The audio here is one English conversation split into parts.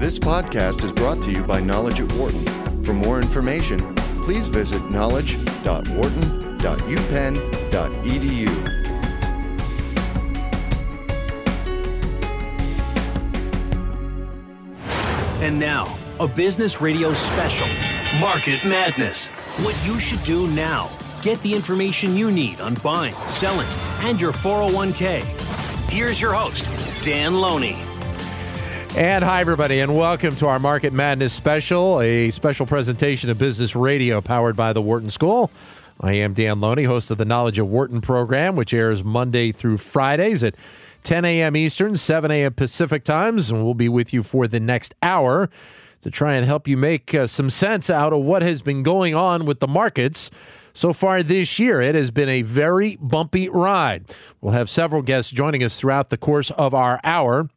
This podcast is brought to you by Knowledge at Wharton. For more information, please visit knowledge.wharton.upenn.edu. And now, a business radio special Market Madness. What you should do now. Get the information you need on buying, selling, and your 401k. Here's your host, Dan Loney. And hi, everybody, and welcome to our Market Madness special, a special presentation of business radio powered by the Wharton School. I am Dan Loney, host of the Knowledge of Wharton program, which airs Monday through Fridays at 10 a.m. Eastern, 7 a.m. Pacific times, and we'll be with you for the next hour to try and help you make uh, some sense out of what has been going on with the markets. So far this year, it has been a very bumpy ride. We'll have several guests joining us throughout the course of our hour.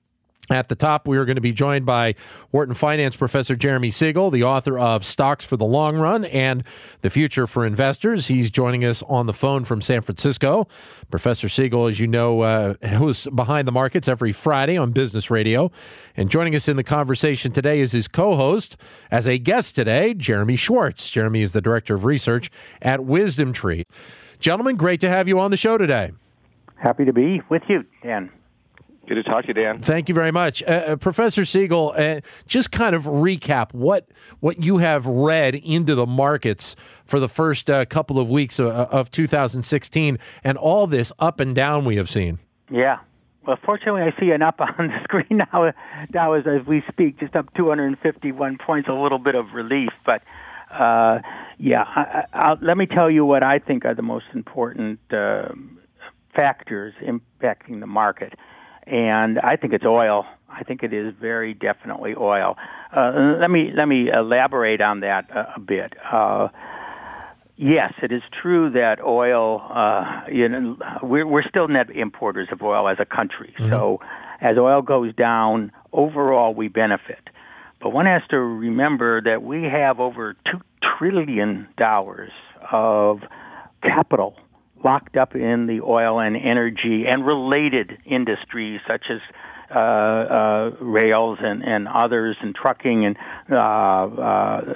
At the top, we are going to be joined by Wharton Finance Professor Jeremy Siegel, the author of Stocks for the Long Run and the Future for Investors. He's joining us on the phone from San Francisco. Professor Siegel, as you know, uh, Behind the Markets every Friday on Business Radio. And joining us in the conversation today is his co host, as a guest today, Jeremy Schwartz. Jeremy is the Director of Research at Wisdom Tree. Gentlemen, great to have you on the show today. Happy to be with you, Dan. Good to talk to you, Dan. Thank you very much, uh, uh, Professor Siegel. Uh, just kind of recap what what you have read into the markets for the first uh, couple of weeks of, of 2016 and all this up and down we have seen. Yeah. Well, fortunately, I see an up on the screen now. Now, as, as we speak, just up 251 points, a little bit of relief. But uh, yeah, I, I, let me tell you what I think are the most important uh, factors impacting the market and I think it's oil. I think it is very definitely oil. Uh, let me let me elaborate on that a, a bit. Uh, yes, it is true that oil. Uh, you know, we're we're still net importers of oil as a country. Mm-hmm. So, as oil goes down, overall we benefit. But one has to remember that we have over two trillion dollars of capital locked up in the oil and energy and related industries such as uh, uh, rails and, and others and trucking and uh, uh,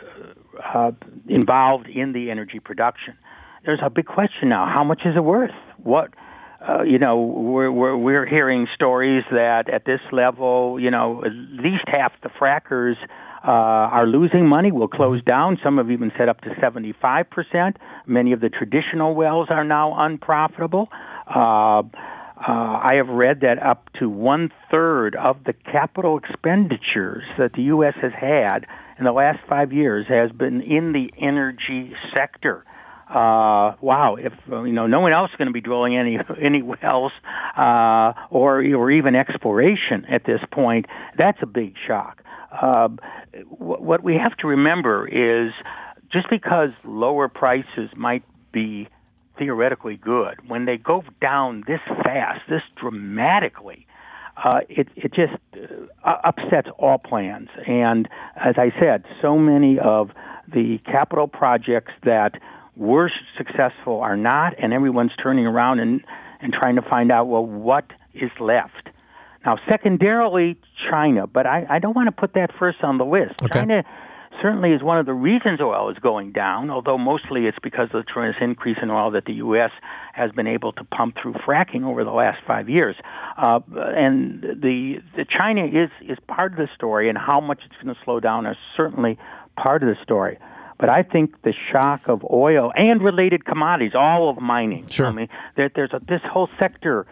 uh, involved in the energy production. There's a big question now: how much is it worth? What uh, you know, we're, we're we're hearing stories that at this level, you know, at least half the frackers uh, are losing money, will close down. Some have even said up to 75%. Many of the traditional wells are now unprofitable. Uh, uh, I have read that up to one third of the capital expenditures that the U.S. has had in the last five years has been in the energy sector. Uh, wow, if you know no one else is going to be drilling any any wells uh, or or even exploration at this point, that's a big shock. Uh, what we have to remember is just because lower prices might be theoretically good, when they go down this fast, this dramatically, uh, it it just uh, upsets all plans. And as I said, so many of the capital projects that were successful are not, and everyone's turning around and and trying to find out well what is left. Now, secondarily, China, but I, I don't want to put that first on the list. Okay. China certainly is one of the reasons oil is going down, although mostly it's because of the tremendous increase in oil that the U.S. has been able to pump through fracking over the last five years. Uh, and the, the China is, is part of the story, and how much it's going to slow down is certainly part of the story. But I think the shock of oil and related commodities, all of mining, sure. I mean, there, there's a, this whole sector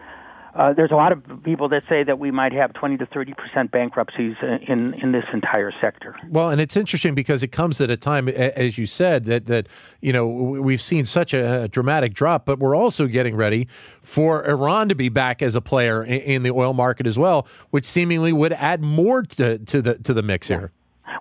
uh, there's a lot of people that say that we might have 20 to 30 percent bankruptcies in in this entire sector. Well, and it's interesting because it comes at a time, as you said, that that you know we've seen such a dramatic drop, but we're also getting ready for Iran to be back as a player in, the oil market as well, which seemingly would add more to, to the to the mix here.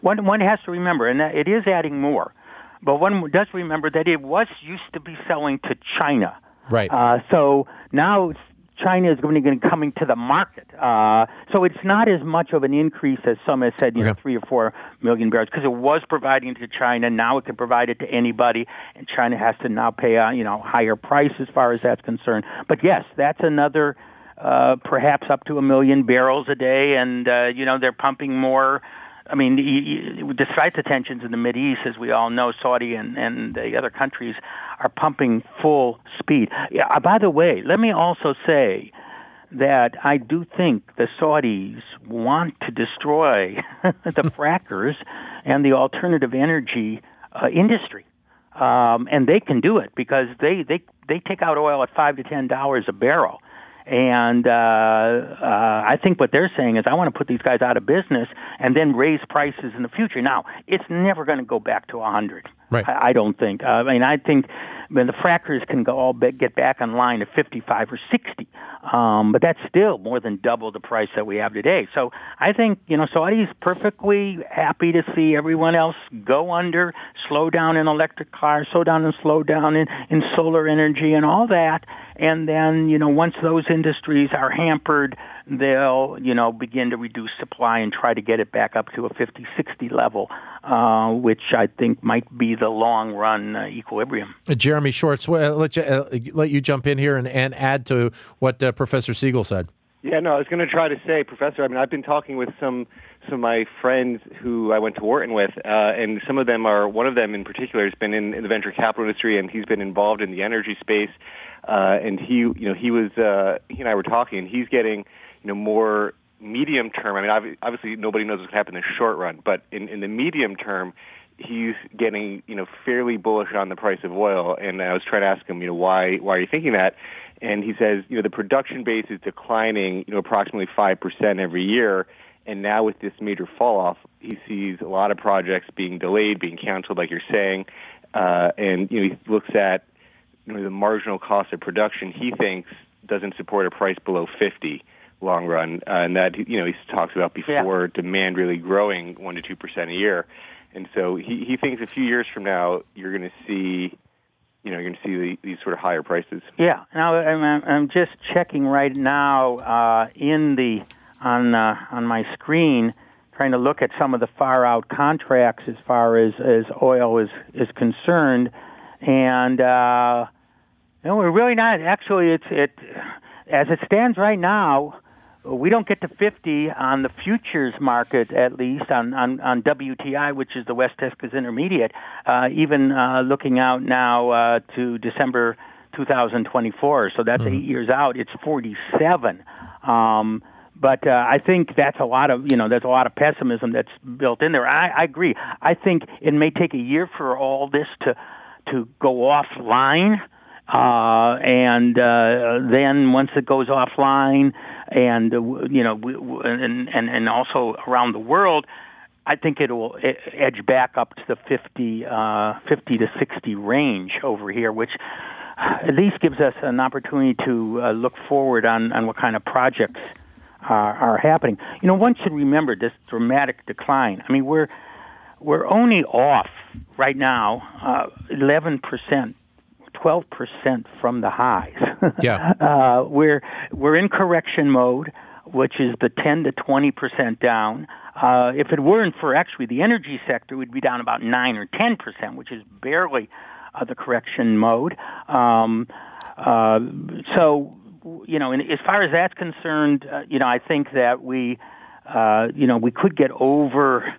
One one has to remember, and it is adding more, but one does remember that it was used to be selling to China. Right. Uh, so now China is going to be coming to the market. Uh, so it's not as much of an increase as some have said, you know, three or four million barrels, because it was providing to China. Now it can provide it to anybody, and China has to now pay a you know higher price as far as that's concerned. But yes, that's another uh, perhaps up to a million barrels a day, and uh, you know they're pumping more I mean, you, you, despite the tensions in the Mid East, as we all know, Saudi and, and the other countries are pumping full speed. Yeah, uh, by the way, let me also say that I do think the Saudis want to destroy the frackers and the alternative energy uh, industry. Um, and they can do it because they, they, they take out oil at five to ten dollars a barrel. And uh, uh, I think what they're saying is, I want to put these guys out of business and then raise prices in the future. Now, it's never going to go back to a 100. Right. I, I don't think. Uh, I mean, I think I mean, the frackers can go all get back online at 55 or 60, um, but that's still more than double the price that we have today. So I think you know Saudi's perfectly happy to see everyone else go under, slow down in electric cars, slow down and slow down in, in solar energy and all that, and then you know once those industries are hampered they'll you know begin to reduce supply and try to get it back up to a 50 60 level uh, which I think might be the long run uh, equilibrium. Uh, Jeremy Schwartz, well, let you uh, let you jump in here and, and add to what uh, Professor Siegel said. Yeah, no, I was going to try to say, Professor. I mean, I've been talking with some some of my friends who I went to Wharton with, uh, and some of them are. One of them in particular has been in, in the venture capital industry, and he's been involved in the energy space. Uh, and he, you know, he was uh, he and I were talking, and he's getting you know, more medium term. I mean, obviously nobody knows what's going to happen in the short run, but in, in the medium term, he's getting you know fairly bullish on the price of oil. And I was trying to ask him, you know, why why are you thinking that? And he says, you know, the production base is declining, you know, approximately five percent every year. And now with this major fall off, he sees a lot of projects being delayed, being canceled, like you're saying. Uh, and you know, he looks at you know, the marginal cost of production. He thinks doesn't support a price below 50 long run, uh, and that you know he talks about before yeah. demand really growing one to two percent a year, and so he he thinks a few years from now you're going to see. You know, you're going to see the, these sort of higher prices. Yeah. Now I'm, I'm just checking right now uh, in the on uh, on my screen, trying to look at some of the far out contracts as far as as oil is is concerned, and uh, know, we're really not actually. It's it as it stands right now we don't get to 50 on the futures market, at least on, on, on WTI, which is the West Texas Intermediate, uh, even uh, looking out now uh, to December 2024. So that's mm-hmm. eight years out. It's 47. Um, but uh, I think that's a lot of you know there's a lot of pessimism that's built in there. I, I agree. I think it may take a year for all this to to go offline, uh, and uh, then once it goes offline, and uh, you know, and, and and also around the world, I think it will edge back up to the 50, uh, 50 to 60 range over here, which at least gives us an opportunity to uh, look forward on, on what kind of projects are, are happening. You know, one should remember this dramatic decline. I mean, we're we're only off right now uh, 11 percent 12% from the highs. yeah. Uh, we're, we're in correction mode, which is the 10 to 20% down. Uh, if it weren't for actually the energy sector, we'd be down about 9 or 10%, which is barely uh, the correction mode. Um, uh, so, you know, and as far as that's concerned, uh, you know, I think that we, uh, you know, we could get over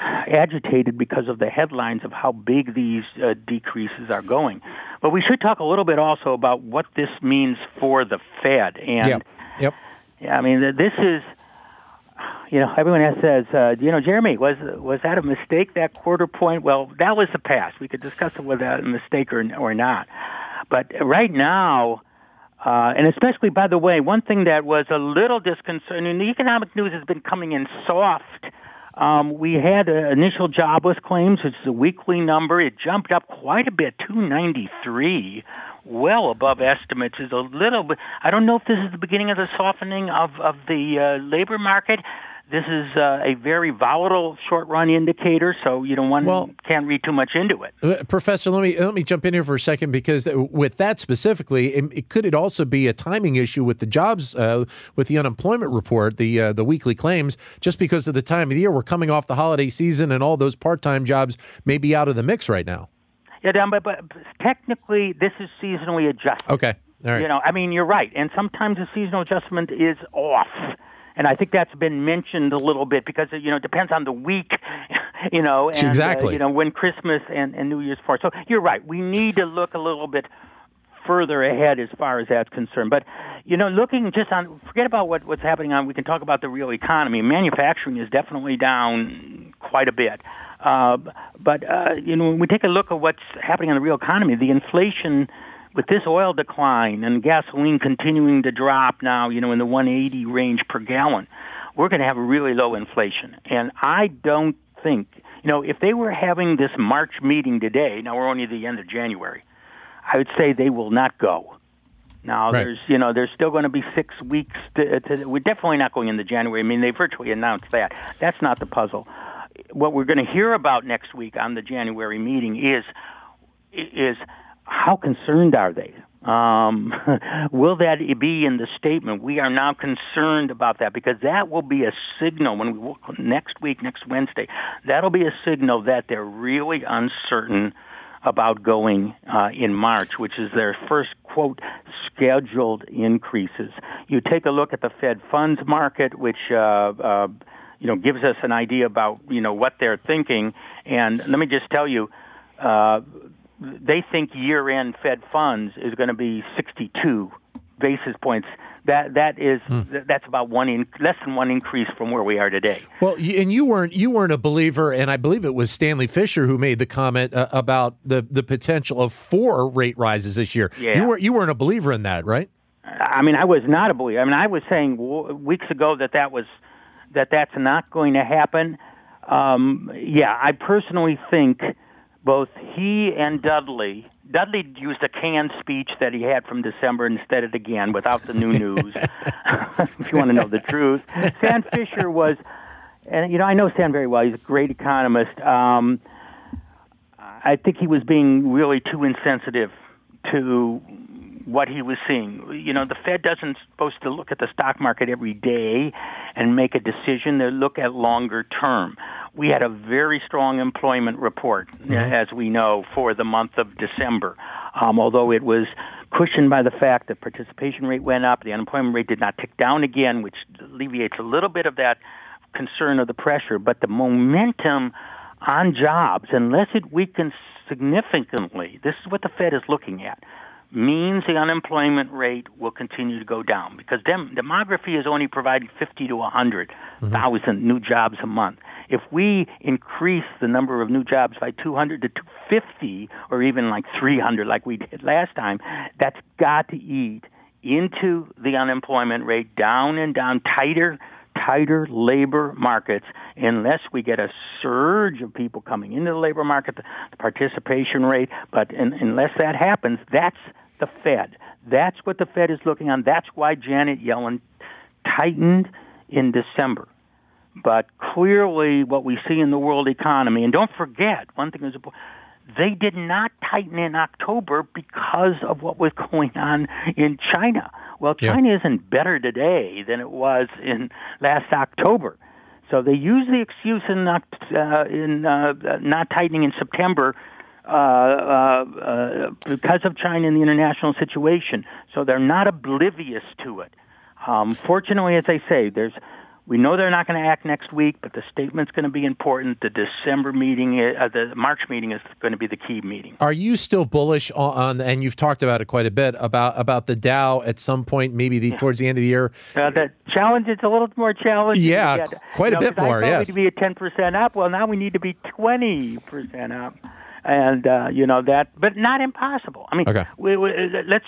agitated because of the headlines of how big these uh, decreases are going. But we should talk a little bit also about what this means for the Fed. And yep. Yep. Yeah, I mean, this is you know, everyone says, uh, you know, Jeremy, was was that a mistake that quarter point? Well, that was the past. We could discuss it whether that a mistake or or not. But right now, uh, and especially, by the way, one thing that was a little disconcerting, the economic news has been coming in soft um, we had an initial jobless claims. It's a weekly number. It jumped up quite a bit, 293, well above estimates. Is a little bit. I don't know if this is the beginning of the softening of of the uh, labor market. This is uh, a very volatile short run indicator, so you don't want well, can't read too much into it. Uh, Professor, let me let me jump in here for a second because with that specifically, it, it could it also be a timing issue with the jobs uh, with the unemployment report, the uh, the weekly claims, just because of the time of the year we're coming off the holiday season and all those part time jobs may be out of the mix right now. Yeah, Dan, but, but technically this is seasonally adjusted. Okay, all right. You know, I mean, you're right, and sometimes the seasonal adjustment is off and I think that's been mentioned a little bit because you know it depends on the week, you know, and exactly. uh, you know when Christmas and, and New Year's fall. So you're right. We need to look a little bit further ahead as far as that's concerned. But you know, looking just on forget about what what's happening on. We can talk about the real economy. Manufacturing is definitely down quite a bit. Uh, but uh, you know, when we take a look at what's happening in the real economy, the inflation with this oil decline and gasoline continuing to drop now, you know, in the 180 range per gallon, we're going to have really low inflation. And I don't think, you know, if they were having this March meeting today, now we're only at the end of January, I would say they will not go. Now Right. there's, you know, there's still going to be six weeks. To, to, we're definitely not going into January. I mean, they virtually announced that. That's not the puzzle. What we're going to hear about next week on the January meeting is is how concerned are they? Um, will that be in the statement? We are now concerned about that because that will be a signal when we look next week, next Wednesday. That'll be a signal that they're really uncertain about going uh, in March, which is their first quote scheduled increases. You take a look at the Fed funds market, which uh, uh, you know gives us an idea about you know what they're thinking. And let me just tell you, uh, they think year-end Fed funds is going to be 62 basis points. That that is that's about one in, less than one increase from where we are today. Well, and you weren't you weren't a believer, and I believe it was Stanley Fischer who made the comment uh, about the the potential of four rate rises this year. Yeah. You weren't you weren't a believer in that, right? I mean, I was not a believer. I mean, I was saying w- weeks ago that that was that that's not going to happen. Um, yeah, I personally think both he and Dudley. Dudley used a canned speech that he had from December instead of again without the new news. if you want to know the truth, Stan Fischer was, and you know I know Stan very well. He's a great economist. Um, I think he was being really too insensitive to what he was seeing. You know, the Fed doesn't supposed to look at the stock market every day and make a decision. They look at longer term. We had a very strong employment report, as we know, for the month of December. Um, although it was cushioned by the fact that participation rate went up, the unemployment rate did not tick down again, which alleviates a little bit of that concern of the pressure. But the momentum on jobs, unless it weakens significantly, this is what the Fed is looking at, means the unemployment rate will continue to go down because dem- demography is only providing 50 to 100,000 mm-hmm. new jobs a month. If we increase the number of new jobs by 200 to 250 or even like 300 like we did last time, that's got to eat into the unemployment rate down and down tighter tighter labor markets unless we get a surge of people coming into the labor market, the, the participation rate. But in, unless that happens, that's the Fed. That's what the Fed is looking on. That's why Janet Yellen tightened in December. But clearly, what we see in the world economy, and don't forget, one thing is important they did not tighten in October because of what was going on in China. Well, Yeah. China isn't better today than it was in last October. So they used the excuse in not uh, in uh, not tightening in September because of China and the international situation. So they're not oblivious to it. Um, fortunately, as I say, there's we know they're not going to act next week, but the statement's going to be important. The December meeting, uh, the March meeting, is going to be the key meeting. Are you still bullish on, and you've talked about it quite a bit about about the Dow at some point, maybe the, towards the end of the year? Uh, the challenge is a little more challenging. Yeah, to get. quite a You know, bit 'cause I more, thought yes. we'd be at ten percent up. Well, now we need to be twenty percent up, and uh, you know that, but not impossible. I mean, Okay. we, we, let's,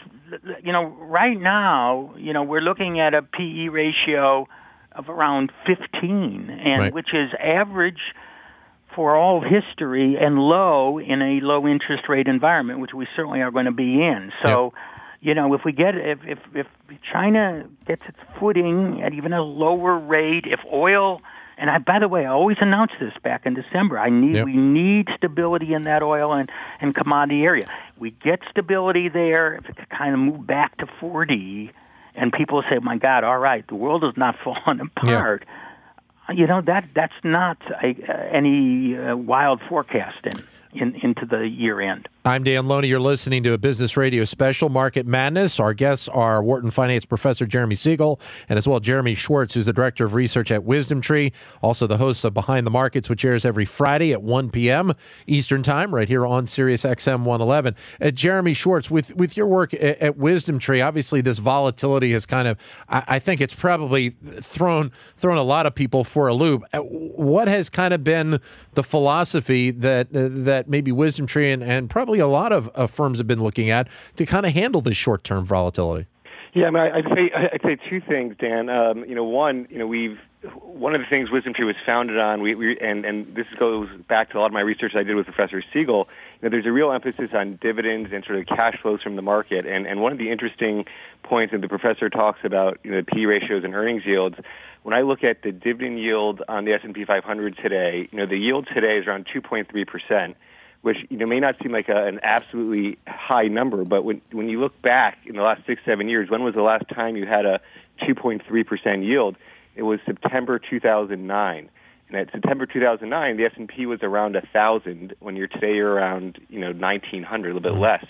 you know, right now, you know, we're looking at a PE ratio of around fifteen, and Right. which is average for all history and low in a low interest rate environment, which we certainly are going to be in. So, you know, if we get if if if China gets its footing at even a lower rate, if oil and I by the way, I always announced this back in December. I need Yep. we need stability in that oil and, and commodity area. We get stability there, if it could kind of move back to forty and people say, My God, all right, the world is not falling apart you know that that's not a, uh, any uh, wild forecasting. in, into the year end. I'm Dan Loney. You're listening to a business radio special, Market Madness. Our guests are Wharton Finance Professor Jeremy Siegel and as well Jeremy Schwartz, who's the Director of Research at Wisdom Tree, also the host of Behind the Markets, which airs every Friday at 1 p.m. Eastern Time, right here on Sirius XM 111. Uh, Jeremy Schwartz, with, with your work at, at, Wisdom Tree, obviously this volatility has kind of, I, I think it's probably thrown thrown a lot of people for a loop. Uh, what has kind of been the philosophy that uh, that maybe Wisdom Tree and, and probably probably a lot of uh, firms have been looking at to kind of handle this short term volatility? Yeah, I mean, I'd say I'd say two things, Dan. Um, you know, one, you know, we've one of the things Wisdom Tree was founded on, we, we and and this goes back to a lot of my research I did with Professor Siegel. You know, there's a real emphasis on dividends and sort of cash flows from the market, and and one of the interesting points that the professor talks about, you know, P ratios and earnings yields. When I look at the dividend yield on the S&P 500 today, you know, the yield today is around 2.3 percent which you know may not seem like a, an absolutely high number, but when when you look back in the last six seven years, when was the last time you had a 2.3 percent yield? It was September 2009. And at September 2009, the S&P was around a thousand. When you're today, you're around you know 1900, a little bit mm-hmm. less,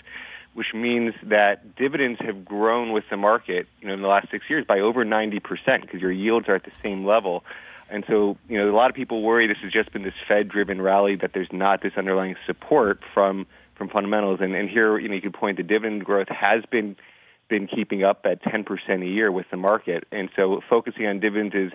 which means that dividends have grown with the market, you know, in the last six years by over 90 percent because your yields are at the same level. And so, you know, a lot of people worry this has just been this Fed-driven rally that there's not this underlying support from from fundamentals. And, and here, you know, you can point the dividend growth has been been keeping up at 10% a year with the market. And so, focusing on dividends is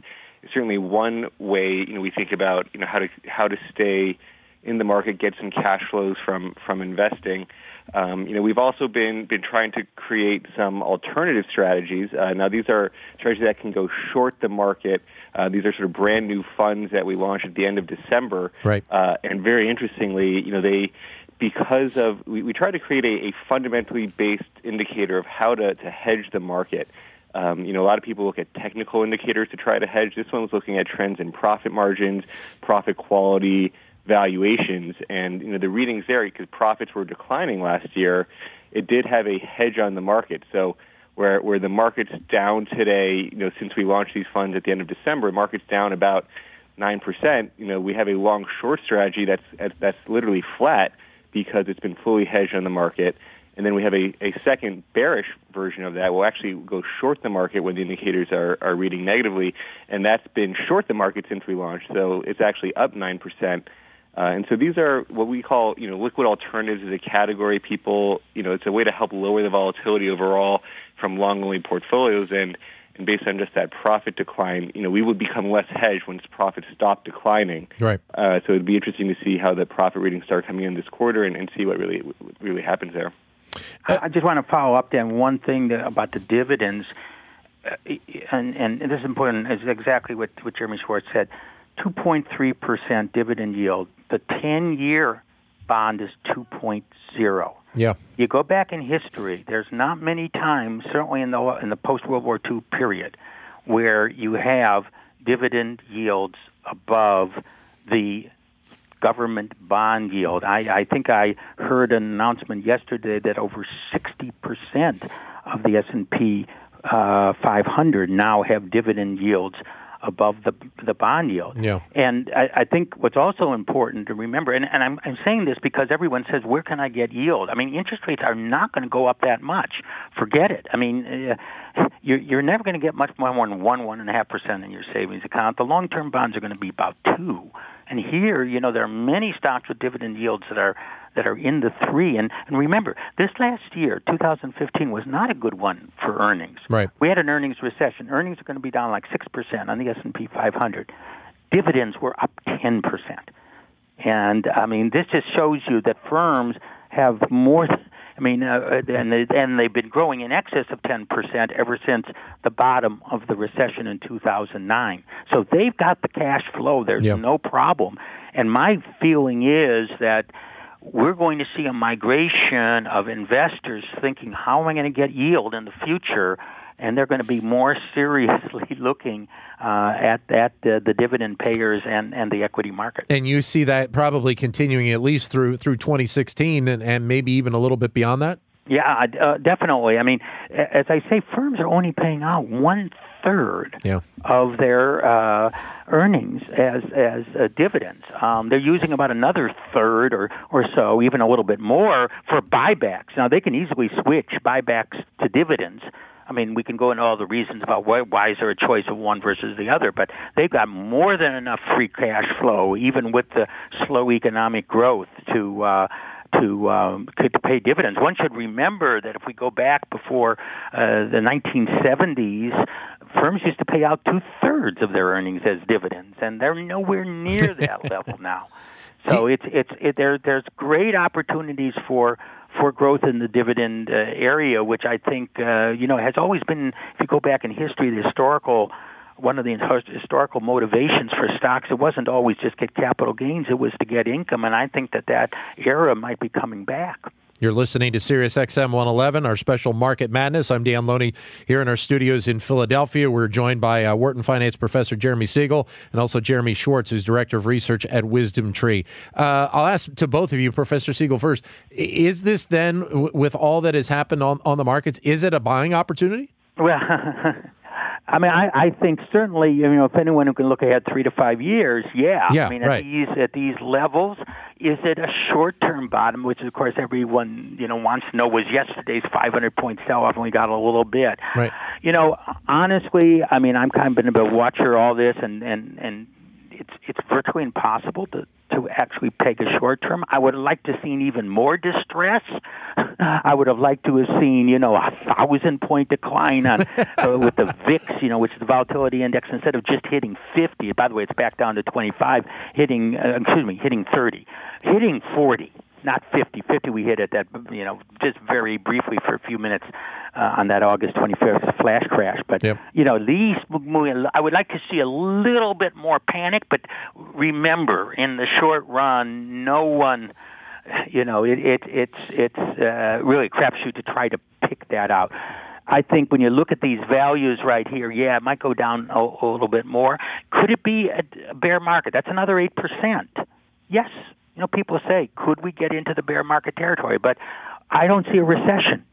certainly one way. You know, we think about you know how to how to stay in the market, get some cash flows from from investing. Um, you know, we've also been been trying to create some alternative strategies. Uh, now, these are strategies that can go short the market. Uh, these are sort of brand new funds that we launched at the end of December. Right. Uh, and very interestingly, you know, they because of we, we try to create a, a fundamentally based indicator of how to, to hedge the market. Um, you know, a lot of people look at technical indicators to try to hedge. This one was looking at trends in profit margins, profit quality, valuations, and you know the readings there because profits were declining last year. It did have a hedge on the market. So where where the market's down today, you know, since we launched these funds at the end of December, market's down about nine percent. You know, we have a long short strategy that's that's literally flat because it's been fully hedged on the market. And then we have a, a second bearish version of that. We'll actually go short the market when the indicators are, are reading negatively, and that's been short the market since we launched. So it's actually up 9%. Uh, and so these are what we call, you know, liquid alternatives as a category. People, you know, it's a way to help lower the volatility overall from long-only portfolios. And, and based on just that profit decline, you know, we would become less hedged once profits stop declining. Right. Uh, so it'd be interesting to see how the profit readings start coming in this quarter and, and see what really what really happens there. I just want to follow up then one thing about the dividends, uh, and, and this is important. Is exactly what, what Jeremy Schwartz said. 2.3% dividend yield. The 10 year bond is 2.0. Yeah. You go back in history, there's not many times, certainly in the in the post World War II period, where you have dividend yields above the government bond yield. I, I think I heard an announcement yesterday that over 60% of the S&P uh, 500 now have dividend yields above the the bond yield. Yeah. And I, I think what's also important to remember, and, and I'm, I'm saying this because everyone says, where can I get yield? I mean, interest rates are not going to go up that much. Forget it. I mean, uh, you're, you're never going to get much more than one, one and a half percent in your savings account. The long-term bonds are going to be about two. And here, you know, there are many stocks with dividend yields that are that are in the three. And, and remember, this last year, 2015, was not a good one for earnings. Right. We had an earnings recession. Earnings are going to be down like six percent on the S&P 500. Dividends were up 10 percent. And I mean, this just shows you that firms have more. I mean, uh, and they, and they've been growing in excess of 10% ever since the bottom of the recession in 2009. So they've got the cash flow. There's Yep. no problem. And my feeling is that we're going to see a migration of investors thinking, how am I going to get yield in the future? And they're going to be more seriously looking uh, at at the, the dividend payers and, and the equity market. And you see that probably continuing at least through through 2016 and, and maybe even a little bit beyond that? Yeah, uh, definitely. I mean, as I say, firms are only paying out one third Yeah. of their uh, earnings as as uh, dividends. Um, they're using about another third or or so, even a little bit more, for buybacks. Now they can easily switch buybacks to dividends. I mean, we can go into all the reasons about why, why is there a choice of one versus the other, but they've got more than enough free cash flow, even with the slow economic growth, to uh, to um, to pay dividends. One should remember that if we go back before uh, the 1970s, firms used to pay out two thirds of their earnings as dividends, and they're nowhere near that level now. So it's it's it, there. There's great opportunities for for growth in the dividend uh, area, which I think uh, you know has always been. If you go back in history, the historical one of the historical motivations for stocks it wasn't always just get capital gains; it was to get income, and I think that that era might be coming back. You're listening to Sirius XM 111, our special Market Madness. I'm Dan Loney here in our studios in Philadelphia. We're joined by uh, Wharton Finance Professor Jeremy Siegel and also Jeremy Schwartz, who's Director of Research at Wisdom Tree. Uh, I'll ask to both of you, Professor Siegel first. Is this then, w- with all that has happened on, on the markets, is it a buying opportunity? Well, I mean, I, I think certainly, you know, if anyone who can look ahead three to five years, yeah. Yeah, I mean, at right. these at these levels, is it a short-term bottom, which of course everyone you know wants to know was yesterday's 500-point sell-off, and we got a little bit. Right. You know, honestly, I mean, I'm kind of been a bit watcher all this, and and and it's it's virtually impossible to to actually peg a short term. I would have liked to have seen even more distress. I would have liked to have seen, you know, a thousand point decline on uh, with the VIX, you know, which is the volatility index, instead of just hitting 50. By the way, it's back down to 25, hitting, uh, excuse me, hitting 30, hitting 40 not 50. 50 we hit at that, you know, just very briefly for a few minutes uh, on that August 25th flash crash. But, Yep. you know, these, I would like to see a little bit more panic, but remember, in the short run, no one, you know, it, it, it's, it's uh, really a crapshoot to try to pick that out. I think when you look at these values right here, yeah, it might go down a, a little bit more. Could it be a, a bear market? That's another 8%. Yes. You know, people say, could we get into the bear market territory? But I don't see a recession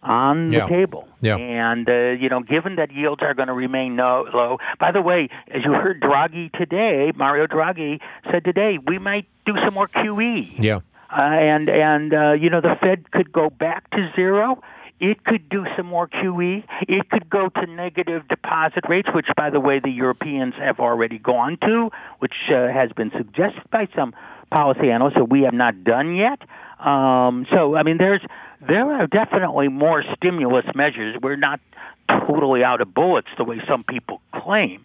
on Yeah. the table. Yeah. And, uh, you know, given that yields are going to remain no, low, by the way, as you heard Draghi today, Mario Draghi said today, we might do some more QE. Yeah. Uh, and and uh, you know the Fed could go back to zero. It could do some more QE. It could go to negative deposit rates, which, by the way, the Europeans have already gone to, which uh, has been suggested by some policy analysts that we have not done yet. Um, so, I mean, there's there are definitely more stimulus measures. We're not totally out of bullets the way some people claim.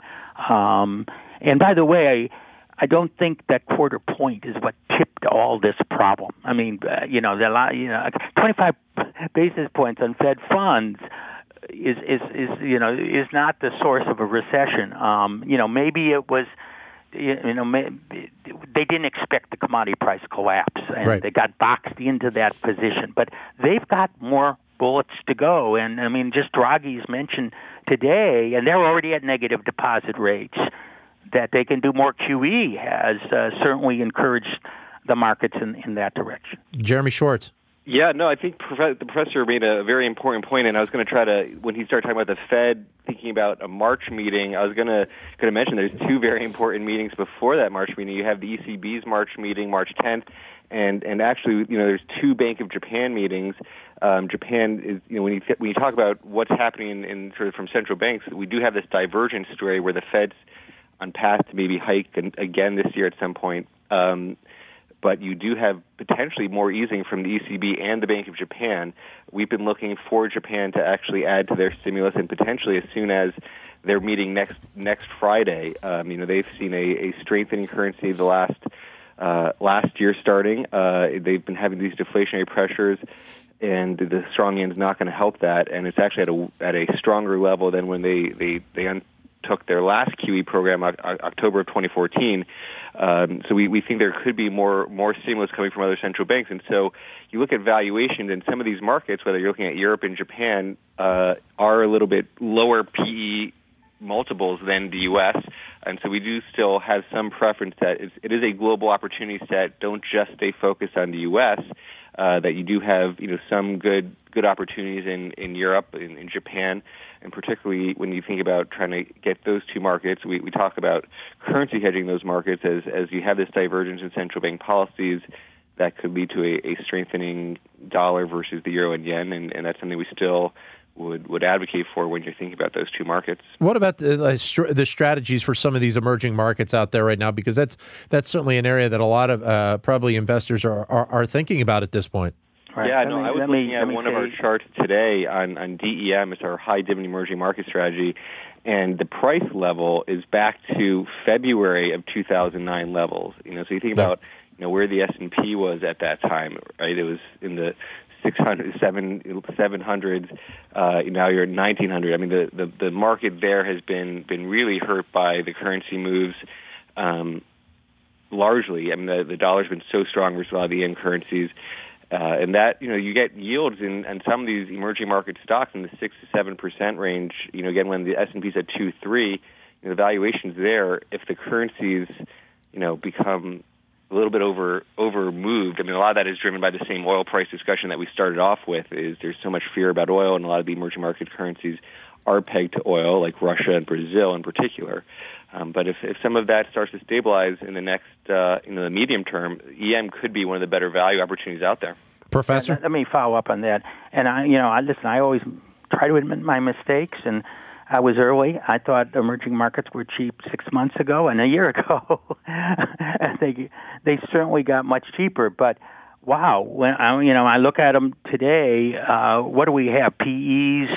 Um, and by the way, I, I don't think that quarter point is what tipped all this problem. I mean, uh, you know, the lot, you know, 25 basis points on Fed funds is is is you know is not the source of a recession. Um, you know, maybe it was. You know, they didn't expect the commodity price collapse, and Right. they got boxed into that position. But they've got more bullets to go, and I mean, just Draghi's mentioned today, and they're already at negative deposit rates that they can do more QE has uh, certainly encouraged the markets in, in that direction. Jeremy Schwartz. Yeah, no, I think prof- the professor made a very important point, and I was going to try to, when he started talking about the Fed thinking about a March meeting, I was going to going to mention there's two very important meetings before that March meeting. You have the ECB's March meeting, March 10th, and and actually, you know, there's two Bank of Japan meetings. Um, Japan is, you know, when you th- when you talk about what's happening in, in sort of from central banks, we do have this divergent story where the Fed's on path to maybe hike an- again this year at some point. Um, but you do have potentially more easing from the ECB and the Bank of Japan. We've been looking for Japan to actually add to their stimulus, and potentially as soon as their meeting next next Friday. Um, you know, they've seen a, a strengthening currency the last uh, last year starting. Uh, they've been having these deflationary pressures. And the strong yen is not going to help that, and it's actually at a at a stronger level than when they they they un- took their last QE program October of 2014. Um, so we, we think there could be more more stimulus coming from other central banks. And so you look at valuations in some of these markets, whether you're looking at Europe and Japan, uh, are a little bit lower PE multiples than the U.S. And so we do still have some preference that it is a global opportunity set. Don't just stay focused on the U.S. uh, that you do have you know some good good opportunities in in Europe, in, in Japan, and particularly when you think about trying to get those two markets. We we talk about currency hedging those markets as as you have this divergence in central bank policies that could lead to a, a strengthening dollar versus the euro and yen, and, and that's something we still would would advocate for when you're thinking about those two markets. What about the the strategies for some of these emerging markets out there right now? Because that's that's certainly an area that a lot of uh, probably investors are, are, are thinking about at this point. Right. Yeah, no, I was looking me, at one of our charts today on on DEM. It's our high dividend emerging market strategy, and the price level is back to February of 2009 levels. You know, so you think about you know where the S and P was at that time, right? It was in the 600, 700s. Uh, now you're at 1900. I mean, the, the, the market there has been, been really hurt by the currency moves. Um, largely, I mean, the, the dollar's been so strong versus a lot of the end currencies. Uh, and that, you know, you get yields in, in some of these emerging market stocks in the 6 to 7% range. You know, again, when the S&P's at 2, 3, you know, the valuations there, if the currencies, you know, become a little bit over over moved. I mean, a lot of that is driven by the same oil price discussion that we started off with. Is there's so much fear about oil, and a lot of the emerging market currencies are pegged to oil, like Russia and Brazil in particular. Um, but if, if some of that starts to stabilize in the next, uh, in the medium term, EM could be one of the better value opportunities out there. Professor, let me follow up on that. And I, you know, I listen. I always try to admit my mistakes and I was early. I thought emerging markets were cheap six months ago and a year ago. they they certainly got much cheaper. But wow, when I you know I look at them today, uh, what do we have? PEs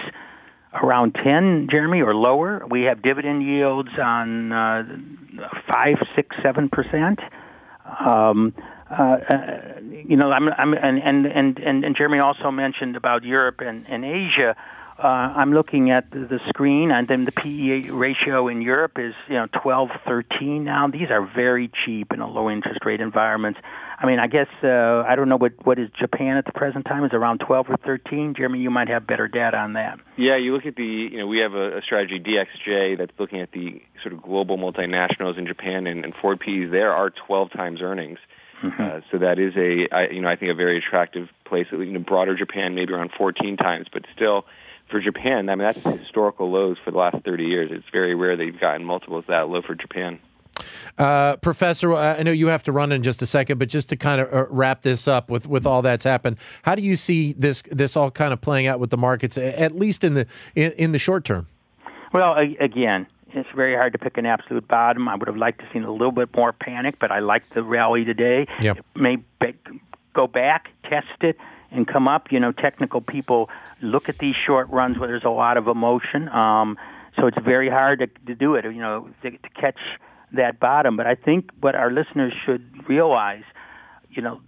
around ten, Jeremy, or lower. We have dividend yields on uh, five, six, seven percent. Um, uh, uh, you know, I'm, I'm, and, and, and, and Jeremy also mentioned about Europe and, and Asia uh, I'm looking at the screen, and then the PE ratio in Europe is you know 12, 13 now. These are very cheap in a low interest rate environment. I mean, I guess uh, I don't know what what is Japan at the present time is around 12 or 13. Jeremy, you might have better data on that. Yeah, you look at the you know we have a, a strategy DXJ that's looking at the sort of global multinationals in Japan, and, and forward PEs there are 12 times earnings. Mm-hmm. Uh, so that is a I, you know I think a very attractive place. You know, broader Japan maybe around 14 times, but still for Japan, I mean, that's historical lows for the last 30 years. It's very rare that you've gotten multiples that low for Japan. Uh, Professor, I know you have to run in just a second, but just to kind of uh, wrap this up with, with all that's happened, how do you see this this all kind of playing out with the markets, at least in the in, in the short term? Well, again, it's very hard to pick an absolute bottom. I would have liked to seen a little bit more panic, but I like the rally today. Yep. It may go back, test it, and come up. You know, technical people look at these short runs where there's a lot of emotion. Um, so it's very hard to, to do it. You know, to, to catch that bottom. But I think what our listeners should realize, you know,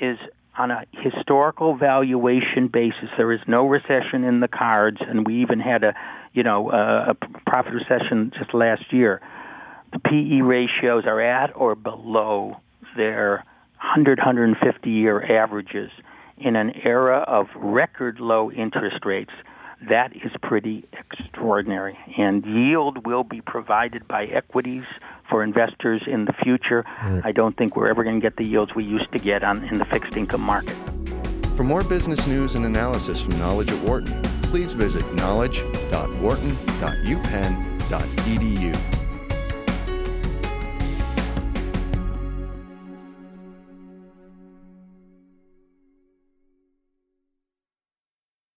is on a historical valuation basis, there is no recession in the cards, and we even had a, you know, a, profit recession just last year. The PE ratios are at or below their 100, 150 year averages in an era of record low interest rates, that is pretty extraordinary. And yield will be provided by equities for investors in the future. Mm. I don't think we're ever going to get the yields we used to get on in the fixed income market. For more business news and analysis from Knowledge at Wharton, please visit knowledge.wharton.upenn.edu.